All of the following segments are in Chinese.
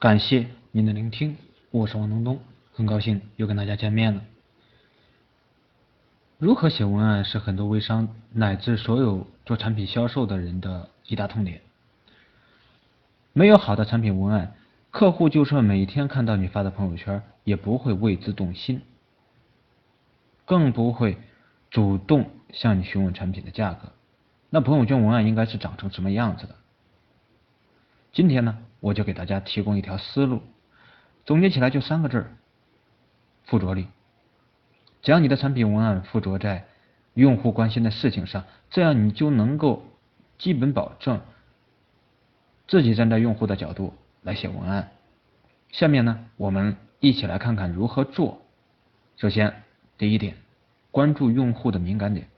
感谢您的聆听，我是王东东，很高兴又跟大家见面了。如何写文案是很多微商乃至所有做产品销售的人的一大痛点。没有好的产品文案，客户就算每天看到你发的朋友圈，也不会为之动心，更不会主动向你询问产品的价格。那朋友圈文案应该是长成什么样子的？今天呢，我就给大家提供一条思路，总结起来就三个字儿：附着力。将你的产品文案附着在用户关心的事情上，这样你就能够基本保证自己站在用户的角度来写文案。下面呢，我们一起来看看如何做。首先，第一点，关注用户的敏感点。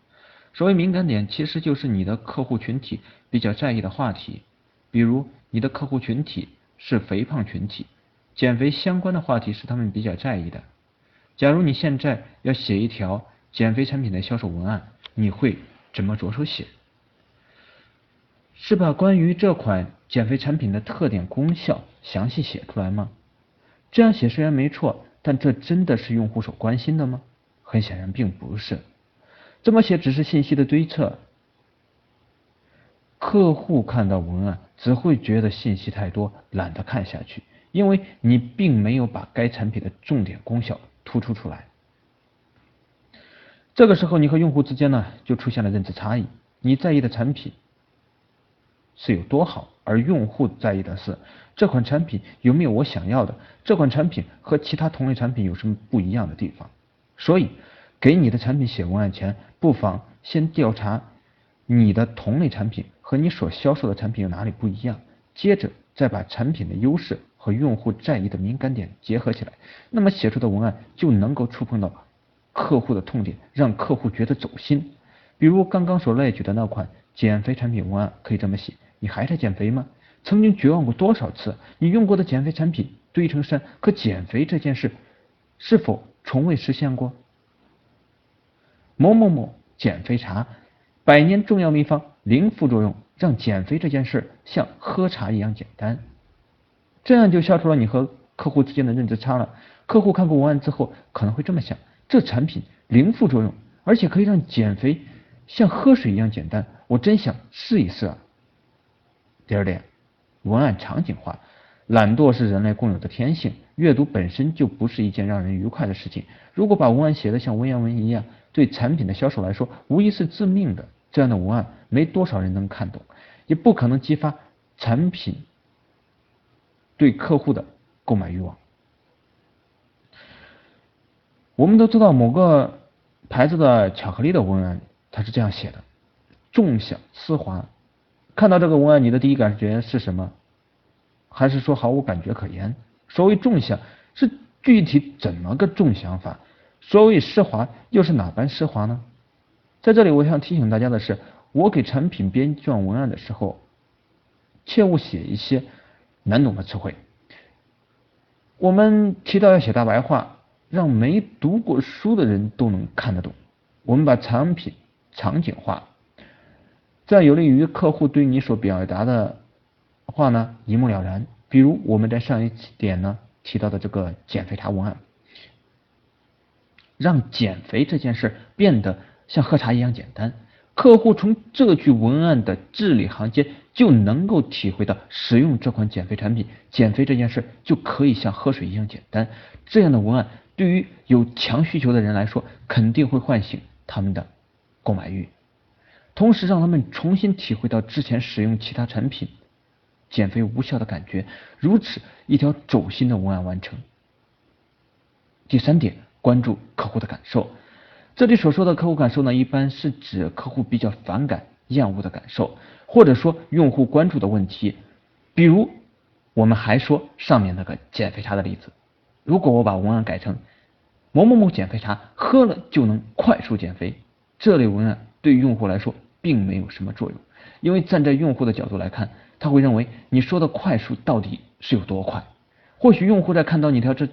所谓敏感点，其实就是你的客户群体比较在意的话题。比如，你的客户群体是肥胖群体，减肥相关的话题是他们比较在意的。假如你现在要写一条减肥产品的销售文案，你会怎么着手写？是把关于这款减肥产品的特点、功效详细写出来吗？这样写虽然没错，但这真的是用户所关心的吗？很显然并不是。这么写只是信息的堆测，客户看到文案只会觉得信息太多，懒得看下去，因为你并没有把该产品的重点功效突出出来。这个时候，你和用户之间呢就出现了认知差异。你在意的产品是有多好，而用户在意的是这款产品有没有我想要的，这款产品和其他同类产品有什么不一样的地方。所以。给你的产品写文案前，不妨先调查你的同类产品和你所销售的产品有哪里不一样，接着再把产品的优势和用户在意的敏感点结合起来，那么写出的文案就能够触碰到客户的痛点，让客户觉得走心。比如刚刚所列举的那款减肥产品文案，可以这么写：你还在减肥吗？曾经绝望过多少次？你用过的减肥产品堆成山，可减肥这件事是否从未实现过？某某某减肥茶，百年重要秘方，零副作用，让减肥这件事像喝茶一样简单。这样就消除了你和客户之间的认知差了。客户看过文案之后，可能会这么想：这产品零副作用，而且可以让减肥像喝水一样简单，我真想试一试啊。第二点，文案场景化。懒惰是人类共有的天性，阅读本身就不是一件让人愉快的事情。如果把文案写得像文言文一样，对产品的销售来说无疑是致命的。这样的文案没多少人能看懂，也不可能激发产品对客户的购买欲望。我们都知道某个牌子的巧克力的文案，它是这样写的：众享丝滑。看到这个文案，你的第一感觉是什么？还是说毫无感觉可言？所谓重享是具体怎么个重享法？所谓奢华又是哪般奢华呢？在这里，我想提醒大家的是，我给产品编撰文案的时候，切勿写一些难懂的词汇。我们提到要写大白话，让没读过书的人都能看得懂。我们把产品场景化，这样有利于客户对你所表达的。话呢一目了然，比如我们在上一点呢提到的这个减肥茶文案，让减肥这件事变得像喝茶一样简单，客户从这句文案的字里行间就能够体会到使用这款减肥产品，减肥这件事就可以像喝水一样简单。这样的文案对于有强需求的人来说，肯定会唤醒他们的购买欲，同时让他们重新体会到之前使用其他产品。减肥无效的感觉，如此一条走心的文案完成。第三点，关注客户的感受。这里所说的客户感受呢，一般是指客户比较反感、厌恶的感受，或者说用户关注的问题。比如，我们还说上面那个减肥茶的例子，如果我把文案改成某某某减肥茶喝了就能快速减肥，这类文案对用户来说并没有什么作用，因为站在用户的角度来看。他会认为你说的快速到底是有多快？或许用户在看到你条这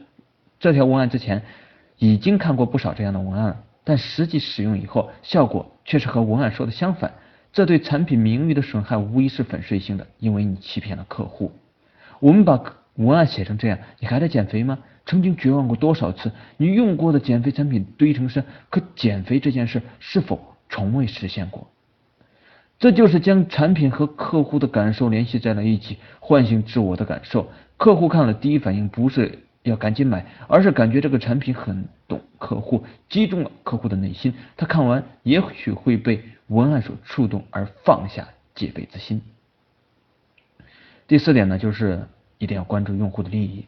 这条文案之前，已经看过不少这样的文案了，但实际使用以后，效果却是和文案说的相反。这对产品名誉的损害无疑是粉碎性的，因为你欺骗了客户。我们把文案写成这样，你还在减肥吗？曾经绝望过多少次？你用过的减肥产品堆成山，可减肥这件事是否从未实现过？这就是将产品和客户的感受联系在了一起，唤醒自我的感受。客户看了第一反应不是要赶紧买，而是感觉这个产品很懂客户，击中了客户的内心。他看完也许会被文案所触动而放下戒备之心。第四点呢，就是一定要关注用户的利益。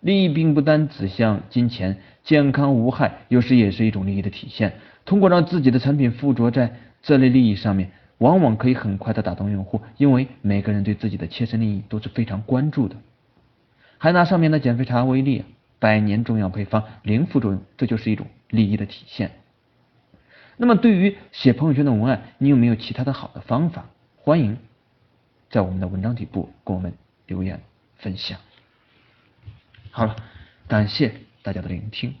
利益并不单指向金钱，健康无害有时也是一种利益的体现。通过让自己的产品附着在这类利益上面。往往可以很快的打动用户，因为每个人对自己的切身利益都是非常关注的。还拿上面的减肥茶为例，百年中药配方，零副作用，这就是一种利益的体现。那么，对于写朋友圈的文案，你有没有其他的好的方法？欢迎在我们的文章底部给我们留言分享。好了，感谢大家的聆听。